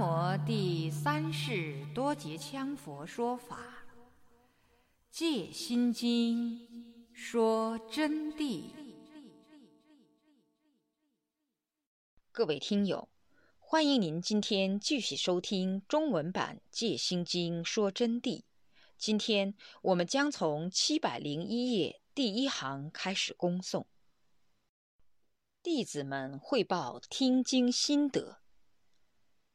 摩第三世多杰羌佛说法，《戒心经》说真谛。各位听友，欢迎您今天继续收听中文版《戒心经》说真谛。今天我们将从七百零一页第一行开始恭诵。弟子们汇报听经心得。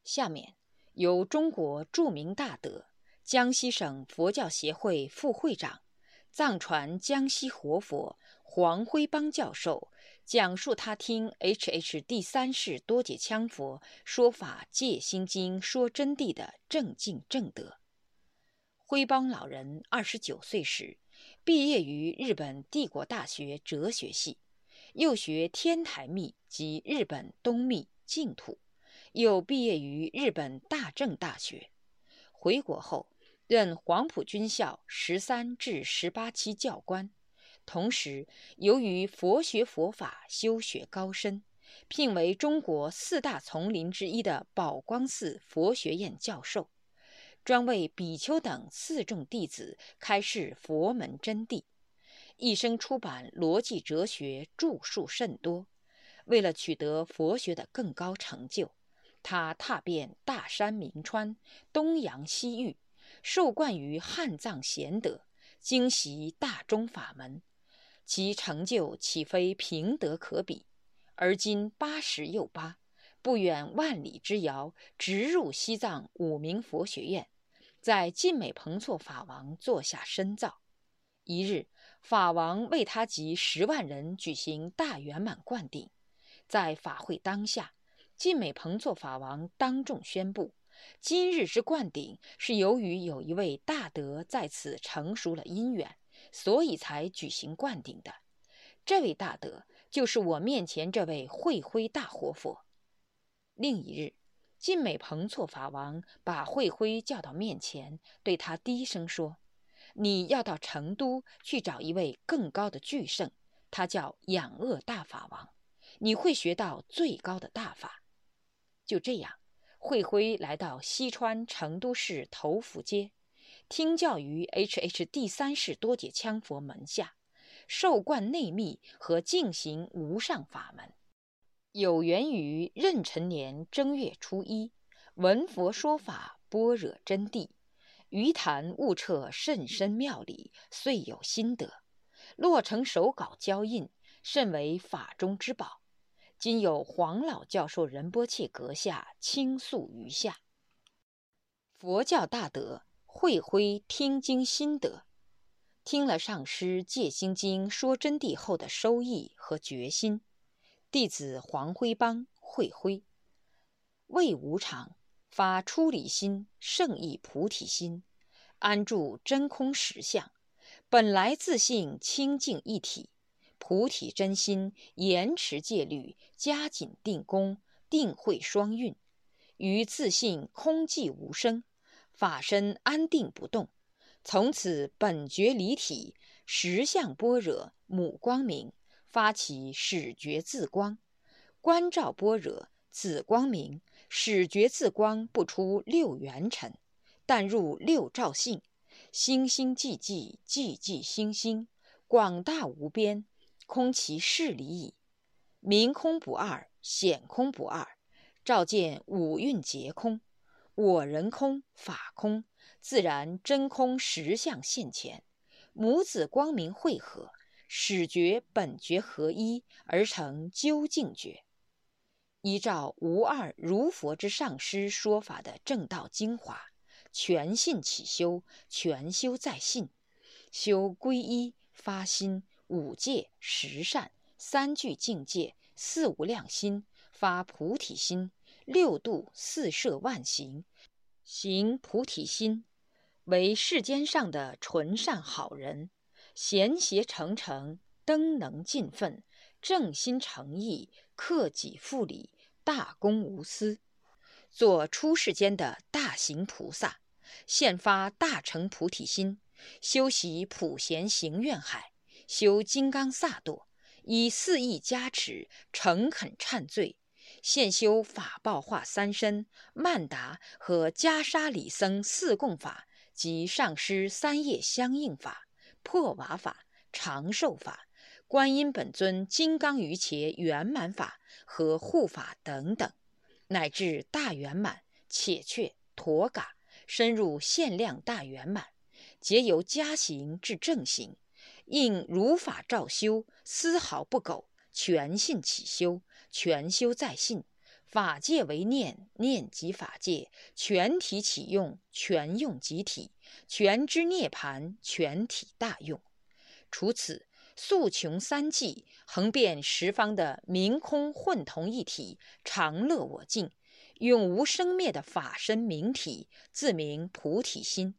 下面由中国著名大德、江西省佛教协会副会长、藏传江西活佛黄辉邦教授讲述他听 H.H. 第三世多杰羌佛说法《戒心经》说真谛的正境正德。辉邦老人二十九岁时，毕业于日本帝国大学哲学系，又学天台密及日本东密净土。又毕业于日本大正大学，回国后任黄埔军校十三至十八期教官，同时由于佛学佛法修学高深，聘为中国四大丛林之一的宝光寺佛学院教授，专为比丘等四众弟子开示佛门真谛，一生出版逻辑哲学著述甚多。为了取得佛学的更高成就。他踏遍大山名川、东洋西域，受冠于汉藏贤德，精习大中法门，其成就岂非平德可比？而今八十又八，不远万里之遥，直入西藏五明佛学院，在晋美彭措法王座下深造。一日，法王为他及十万人举行大圆满灌顶，在法会当下。晋美彭措法王当众宣布，今日之灌顶是由于有一位大德在此成熟了因缘，所以才举行灌顶的。这位大德就是我面前这位慧辉大活佛。另一日，晋美彭措法王把慧辉叫到面前，对他低声说：“你要到成都去找一位更高的巨圣，他叫养恶大法王，你会学到最高的大法。”就这样，慧辉来到西川成都市头福街，听教于 H.H. 第三世多杰羌佛门下，受灌内密和进行无上法门。有缘于壬辰年正月初一，闻佛说法般若真谛，于谈悟彻甚深妙理，遂有心得，落成手稿交印，甚为法中之宝。今有黄老教授仁波切阁下倾诉于下。佛教大德慧辉听经心得，听了上师戒心经说真谛后的收益和决心。弟子黄辉邦慧辉，为无常发出离心，圣意菩提心，安住真空实相，本来自性清净一体。菩提真心，严持戒律，加紧定功，定慧双运，于自信空寂无声，法身安定不动。从此本觉离体，实相般若，母光明，发起始觉自光，观照般若，子光明，始觉自光不出六元尘，但入六照性，星星寂寂，寂寂星星，广大无边。空其事理矣，明空不二，显空不二，照见五蕴皆空，我人空，法空，自然真空实相现前，母子光明汇合，始觉本觉合一而成究竟觉。依照无二如佛之上师说法的正道精华，全信起修，全修在信，修皈依发心。五戒十善三聚境界四无量心发菩提心六度四摄万行行菩提心为世间上的纯善好人贤邪诚诚登能尽奋正心诚意克己复礼大公无私做出世间的大行菩萨现发大乘菩提心修习普贤行愿海。修金刚萨埵，以四意加持，诚恳忏罪，现修法报化三身、曼达和袈裟里僧四供法及上师三业相应法、破瓦法、长寿法、观音本尊金刚于伽圆满法和护法等等，乃至大圆满、且却、陀嘎，深入限量大圆满，皆由加行至正行，应如法照修，丝毫不苟，全信起修，全修在信。法界为念，念即法界，全体启用，全用即体，全知涅盘，全体大用。除此，速穷三际，横遍十方的明空混同一体，常乐我净，永无生灭的法身明体，自名菩提心。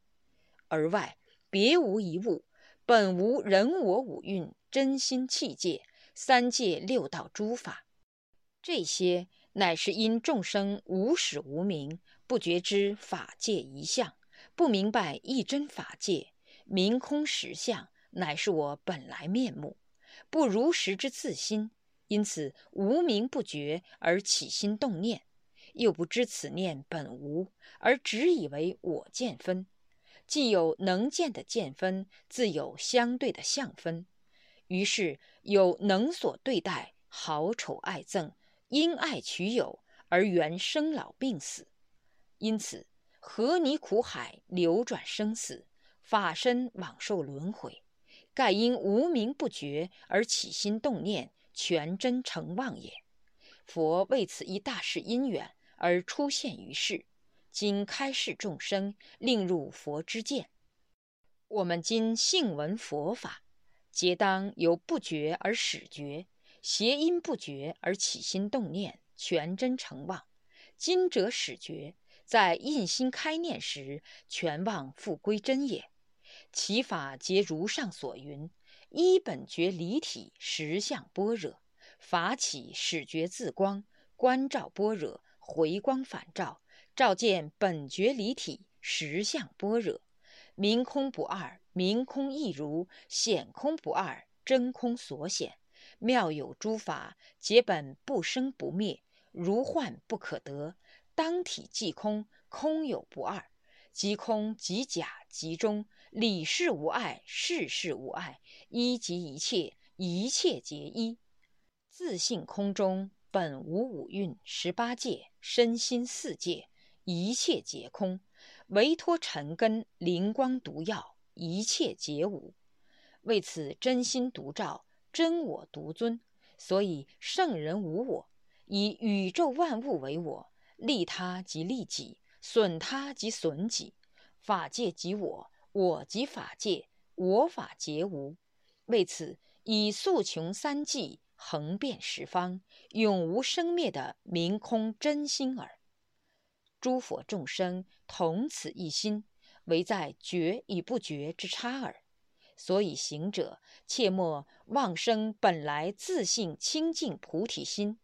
而外别无一物，本无人我五蕴真心气界，三界六道诸法，这些。乃是因众生无始无明，不觉知法界一相，不明白一真法界明空实相，乃是我本来面目，不如实之自心，因此无名不觉而起心动念，又不知此念本无，而只以为我见分，既有能见的见分，自有相对的相分，于是有能所对待，好丑爱憎。因爱取有而缘生老病死，因此何泥苦海流转生死，法身往受轮回，盖因无名不觉而起心动念，全真成妄也。佛为此一大事因缘而出现于世，今开示众生，令入佛之见。我们今信闻佛法，皆当由不觉而始觉。邪因不觉而起心动念，全真成妄。今者始觉，在印心开念时，全妄复归真也。其法皆如上所云：一本觉离体，实相般若。法起始觉自光，观照般若，回光返照，照见本觉离体，实相般若。明空不二，明空亦如；显空不二，真空所显。妙有诸法，皆本不生不灭，如幻不可得。当体即空，空有不二，即空即假即中，理事无碍，事事无碍，一即一切，一切皆一。自性空中本无五蕴十八界，身心四界，一切皆空，唯托尘根灵光毒药，一切皆无。为此真心独照。真我独尊，所以圣人无我，以宇宙万物为我，利他即利己，损他即损己。法界即我，我即法界，我法皆无。为此，以速穷三际，横遍十方，永无生灭的明空真心耳。诸佛众生同此一心，唯在觉与不觉之差耳。所以行者切莫妄生本来自性清净菩提心，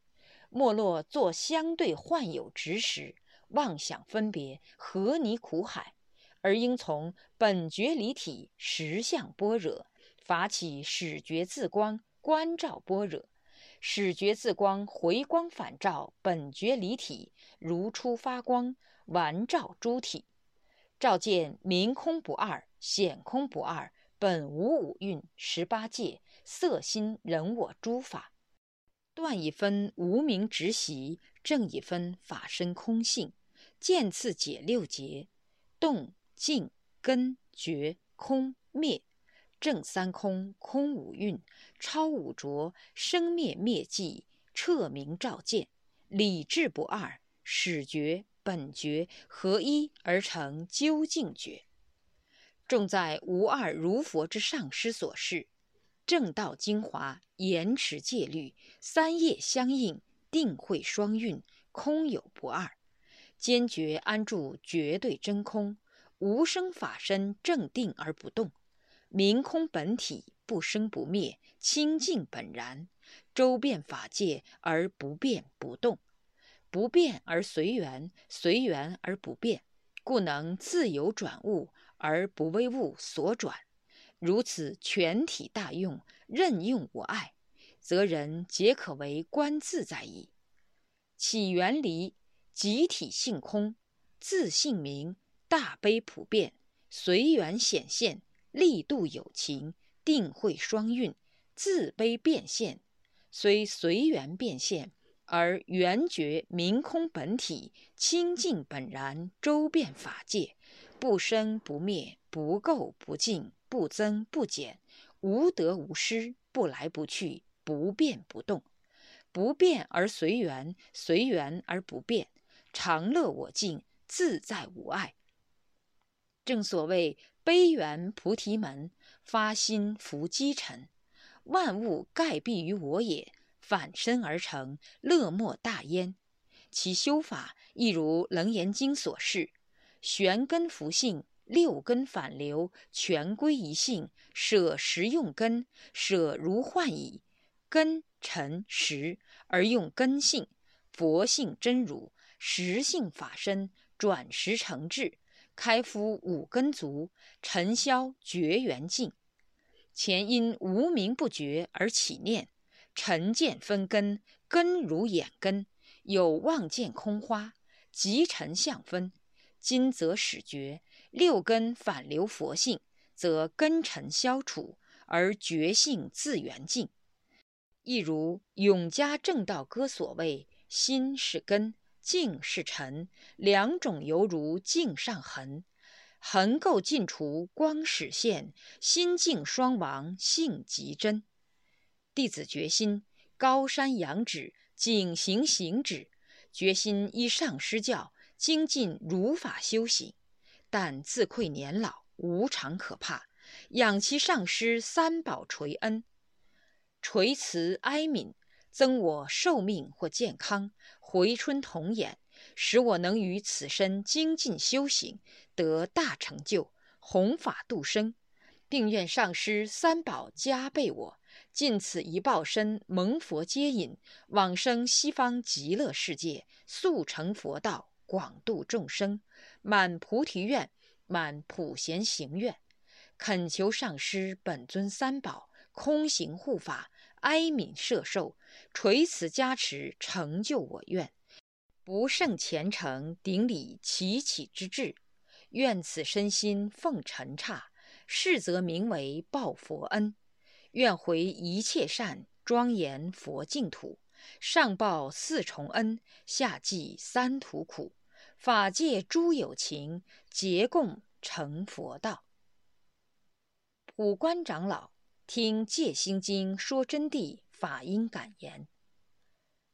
莫落作相对幻有执时，妄想分别何泥苦海，而应从本觉离体实相般若，法起始觉自光观照般若，始觉自光回光返照本觉离体，如初发光完照诸体，照见明空不二，显空不二。本无五蕴十八界色心人我诸法，断一分无名直习，正一分法身空性，见次解六劫，动静根觉空灭，正三空空五蕴，超五浊生灭灭寂，彻明照见，理智不二，始觉本觉合一而成究竟觉。重在无二如佛之上师所示，正道精华，严持戒律，三业相应，定慧双运，空有不二，坚决安住绝对真空，无生法身正定而不动，明空本体不生不灭，清净本然，周遍法界而不变不动，不变而随缘，随缘而不变，故能自由转物。而不为物所转，如此全体大用，任用无碍，则人皆可为观自在矣。起源离，集体性空，自性明，大悲普遍，随缘显现，力度有情，定会双运，自卑变现，虽随缘变现，而圆觉明空本体，清净本然，周遍法界，不生不灭，不垢不净，不增不减，无得无失，不来不去，不变不动。不变而随缘，随缘而不变，常乐我净，自在无碍。正所谓悲缘菩提门，发心伏积尘，万物盖蔽于我也，反身而成，乐莫大焉。其修法亦如《楞严经》所示：玄根福性，六根反流，全归一性，舍实用根，舍如幻矣。根尘实，而用根性，佛性真如，实性法身，转实成智，开敷五根足，尘消绝缘尽。前因无名不觉而起念，尘见分根，根如眼根，有望见空花，即尘相分。今则始觉，六根反流佛性，则根尘消除，而觉性自圆净。亦如永嘉正道歌所谓：“心是根，静是尘，两种犹如镜上痕，痕垢尽除，光始现，心境双亡，性即真。”弟子决心高山仰止，景行行止，决心依上师教，精进如法修行。但自愧年老，无常可怕，仰其上师三宝垂恩。垂慈哀悯，增我寿命或健康，回春童颜，使我能于此身精进修行，得大成就，弘法度生，并愿上师三宝加倍我，尽此一报身，蒙佛接引，往生西方极乐世界，速成佛道，广度众生，满菩提愿，满普贤行愿，恳求上师本尊三宝空行护法。哀悯摄受，垂此加持，成就我愿。不胜虔诚，顶礼祈祈之志。愿此身心奉尘刹，是则名为报佛恩。愿回一切善，庄严佛净土。上报四重恩，下济三途苦。法界诸有情，结共成佛道。普观长老。听《戒心经》说真谛法音感言。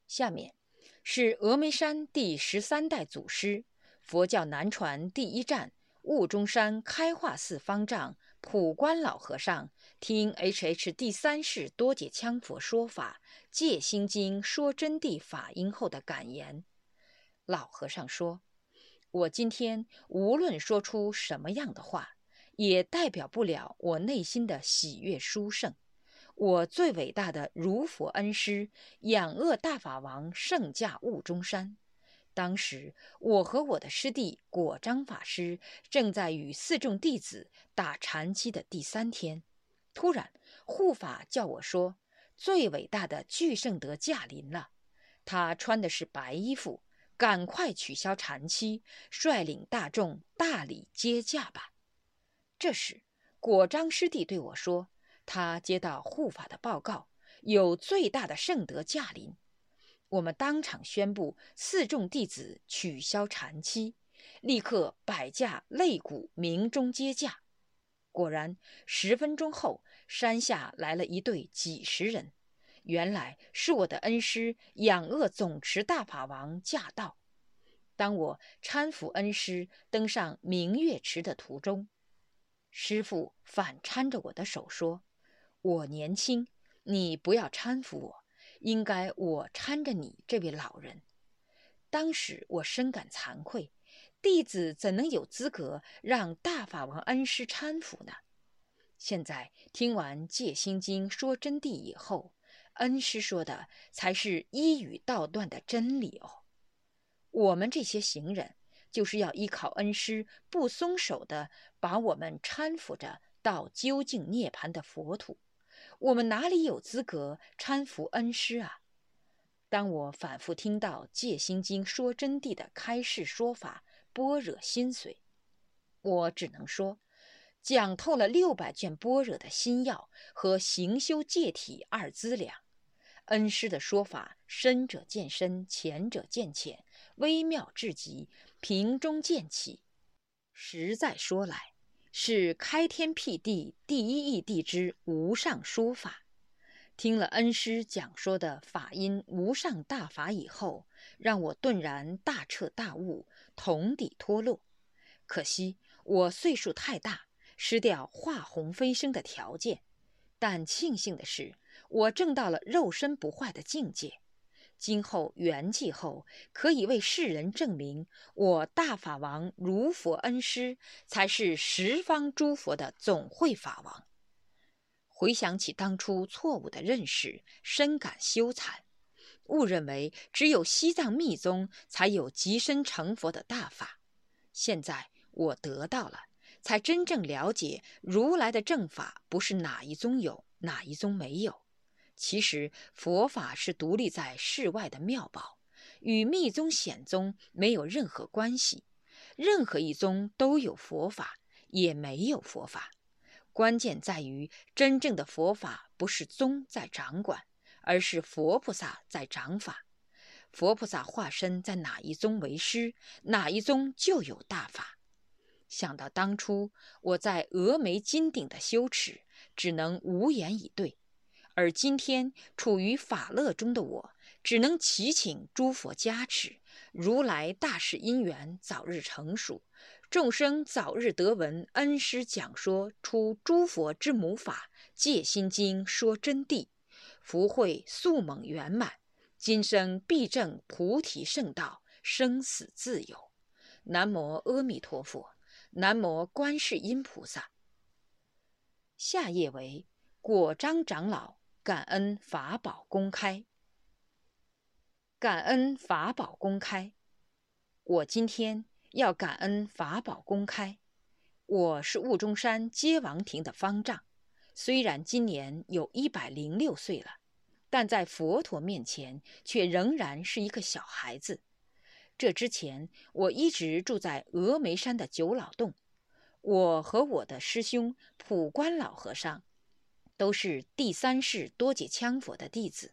下面是峨眉山第十三代祖师、佛教南传第一站雾中山开化寺方丈普观老和尚听 H.H. 第三世多杰羌佛说法《戒心经》说真谛法音后的感言。老和尚说：“我今天无论说出什么样的话。”也代表不了我内心的喜悦殊胜。我最伟大的如佛恩师养恶大法王圣驾悟中山。当时我和我的师弟果章法师正在与四众弟子打禅期的第三天，突然护法叫我说：“最伟大的巨圣德驾临了。”他穿的是白衣服，赶快取消禅期，率领大众大礼接驾吧。这时，果章师弟对我说：“他接到护法的报告，有最大的圣德驾临。”我们当场宣布四众弟子取消禅期，立刻摆驾擂鼓鸣钟接驾。果然，十分钟后，山下来了一队几十人，原来是我的恩师养恶总持大法王驾到。当我搀扶恩师登上明月池的途中，师傅反搀着我的手说：“我年轻，你不要搀扶我，应该我搀着你。”这位老人，当时我深感惭愧，弟子怎能有资格让大法王恩师搀扶呢？现在听完《戒心经》说真谛以后，恩师说的才是一语道断的真理哦。我们这些行人。就是要依靠恩师，不松手的把我们搀扶着到究竟涅槃的佛土。我们哪里有资格搀扶恩师啊？当我反复听到《戒心经》说真谛的开示说法，般若心髓，我只能说，讲透了六百卷般若的心要和行修戒体二资粮。恩师的说法，深者见深，浅者见浅，微妙至极，平中见起。实在说来，是开天辟地第一义谛之无上说法。听了恩师讲说的法音无上大法以后，让我顿然大彻大悟，同底脱落。可惜我岁数太大，失掉化虹飞升的条件。但庆幸的是，我证到了肉身不坏的境界。今后圆寂后，可以为世人证明，我大法王如佛恩师，才是十方诸佛的总会法王。回想起当初错误的认识，深感羞惭，误认为只有西藏密宗才有即身成佛的大法。现在我得到了，才真正了解如来的正法不是哪一宗有，哪一宗没有。其实佛法是独立在世外的妙宝，与密宗显宗没有任何关系。任何一宗都有佛法，也没有佛法。关键在于，真正的佛法不是宗在掌管，而是佛菩萨在掌法。佛菩萨化身在哪一宗为师，哪一宗就有大法。想到当初我在峨眉金顶的羞耻，只能无言以对；而今天处于法乐中的我，只能祈请诸佛加持，如来大士因缘早日成熟。众生早日得闻恩师讲说出诸佛之母法《戒心经》，说真谛，福慧速猛圆满，今生必证菩提圣道，生死自由。南无阿弥陀佛，南无观世音菩萨。下页为果章长老感恩法宝公开，感恩法宝公开。我今天。要感恩法宝公开。我是雾中山接王庭的方丈，虽然今年有一百零六岁了，但在佛陀面前却仍然是一个小孩子。这之前，我一直住在峨眉山的九老洞。我和我的师兄普观老和尚，都是第三世多杰羌佛的弟子。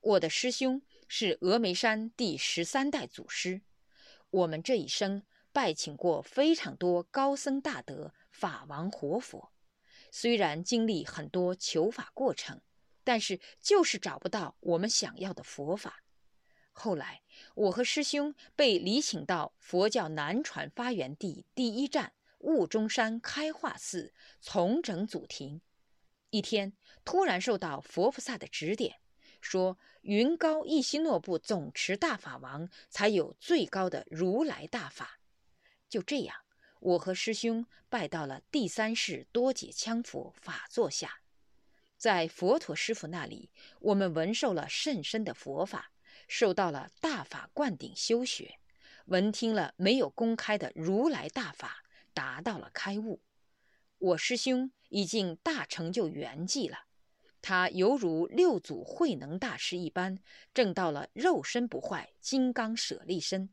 我的师兄是峨眉山第十三代祖师。我们这一生拜请过非常多高僧大德、法王活佛，虽然经历很多求法过程，但是就是找不到我们想要的佛法。后来，我和师兄被礼请到佛教南传发源地第一站雾中山开化寺重整祖庭。一天，突然受到佛菩萨的指点。说云高一西诺部总持大法王才有最高的如来大法。就这样，我和师兄拜到了第三世多解羌佛法座下，在佛陀师傅那里，我们闻受了甚深的佛法，受到了大法灌顶修学，闻听了没有公开的如来大法，达到了开悟。我师兄已经大成就圆寂了。他犹如六祖慧能大师一般，证到了肉身不坏、金刚舍利身。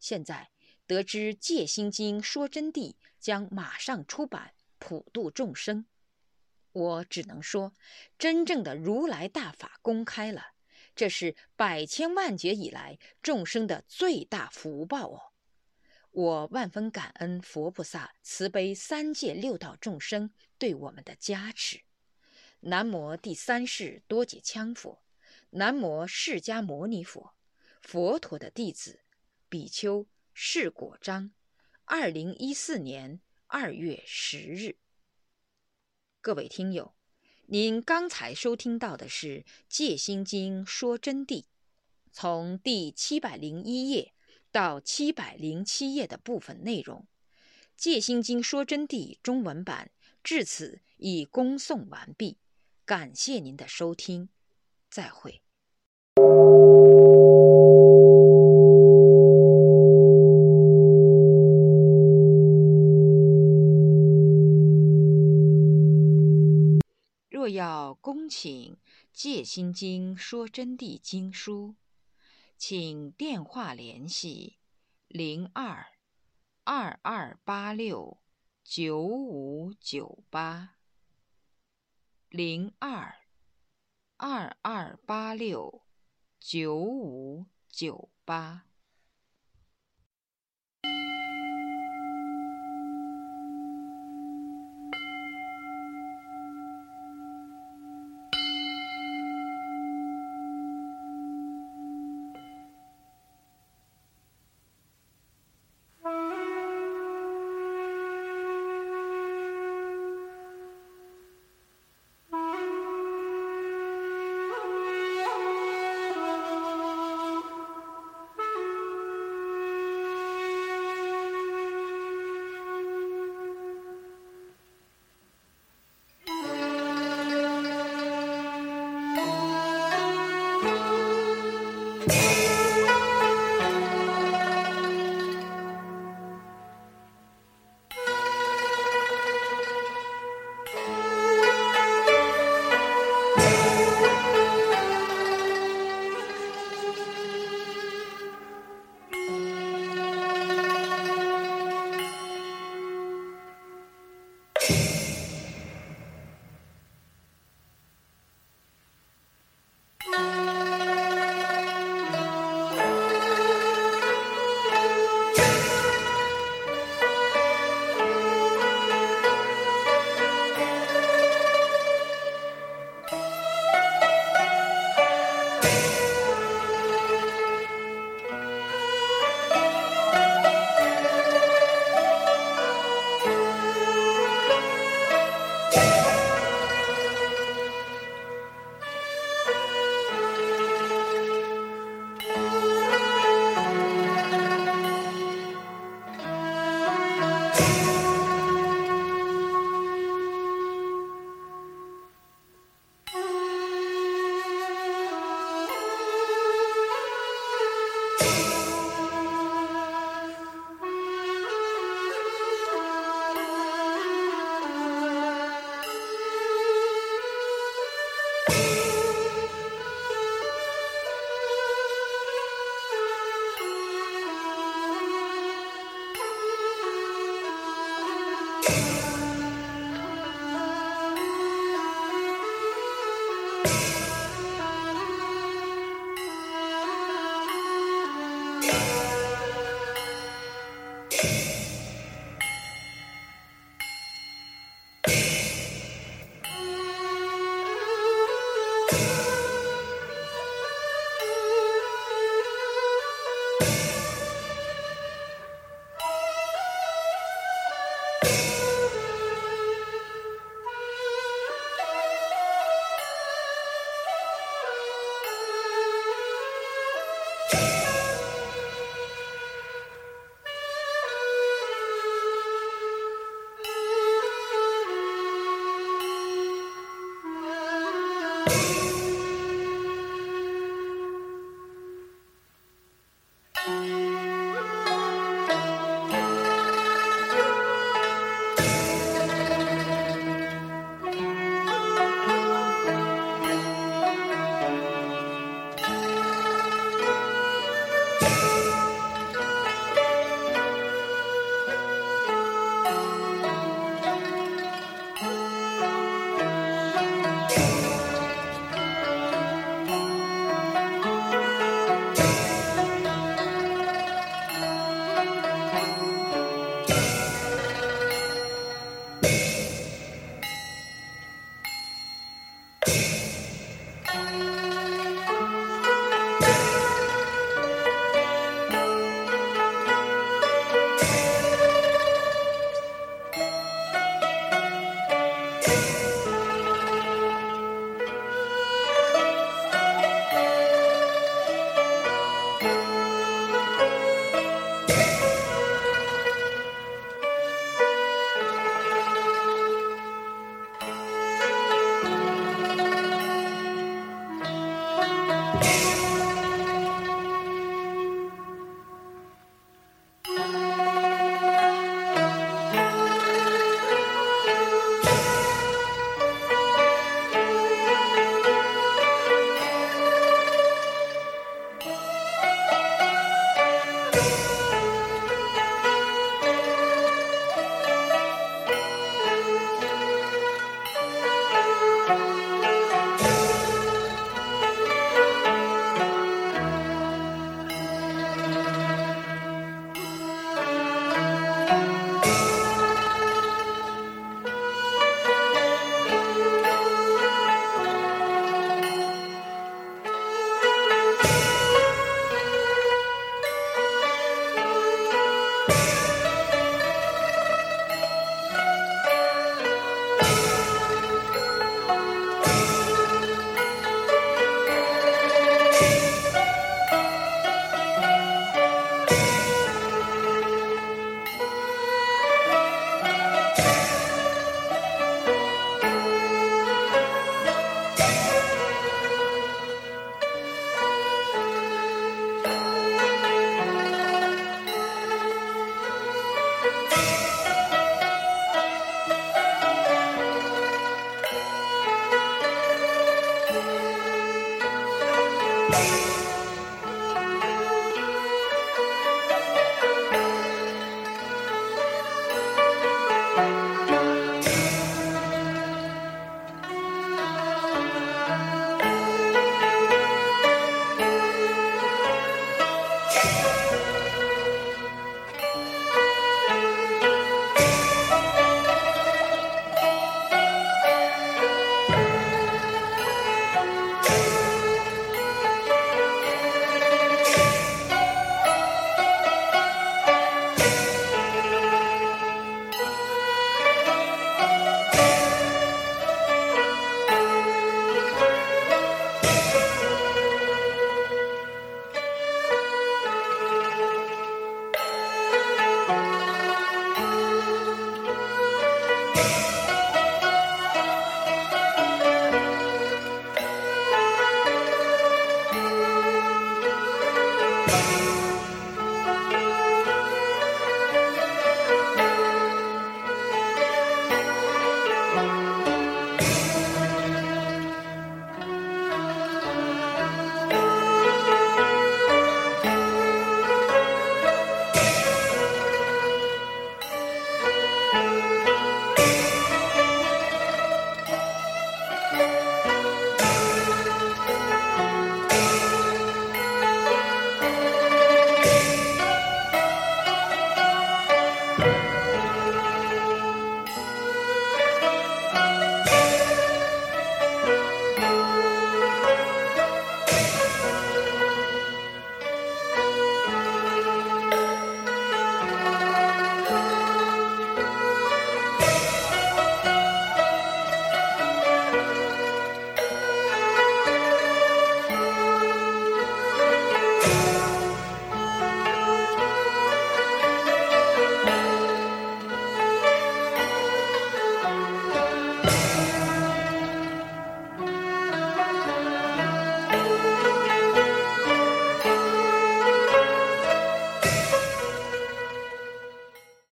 现在得知《戒心经》说真谛将马上出版，普度众生，我只能说，真正的如来大法公开了，这是百千万劫以来众生的最大福报哦！我万分感恩佛菩萨慈悲三界六道众生对我们的加持。南无第三世多杰羌佛，南无释迦牟尼佛，佛陀的弟子，比丘释果章，二零一四年二月十日。各位听友，您刚才收听到的是《戒心经》说真谛，从第七百零一页到七百零七页的部分内容，《戒心经》说真谛中文版至此已恭送完毕。感谢您的收听，再会。若要恭请《戒心经说真谛》经书，请电话联系零二二二八六九五九八零二二二八六九五九八。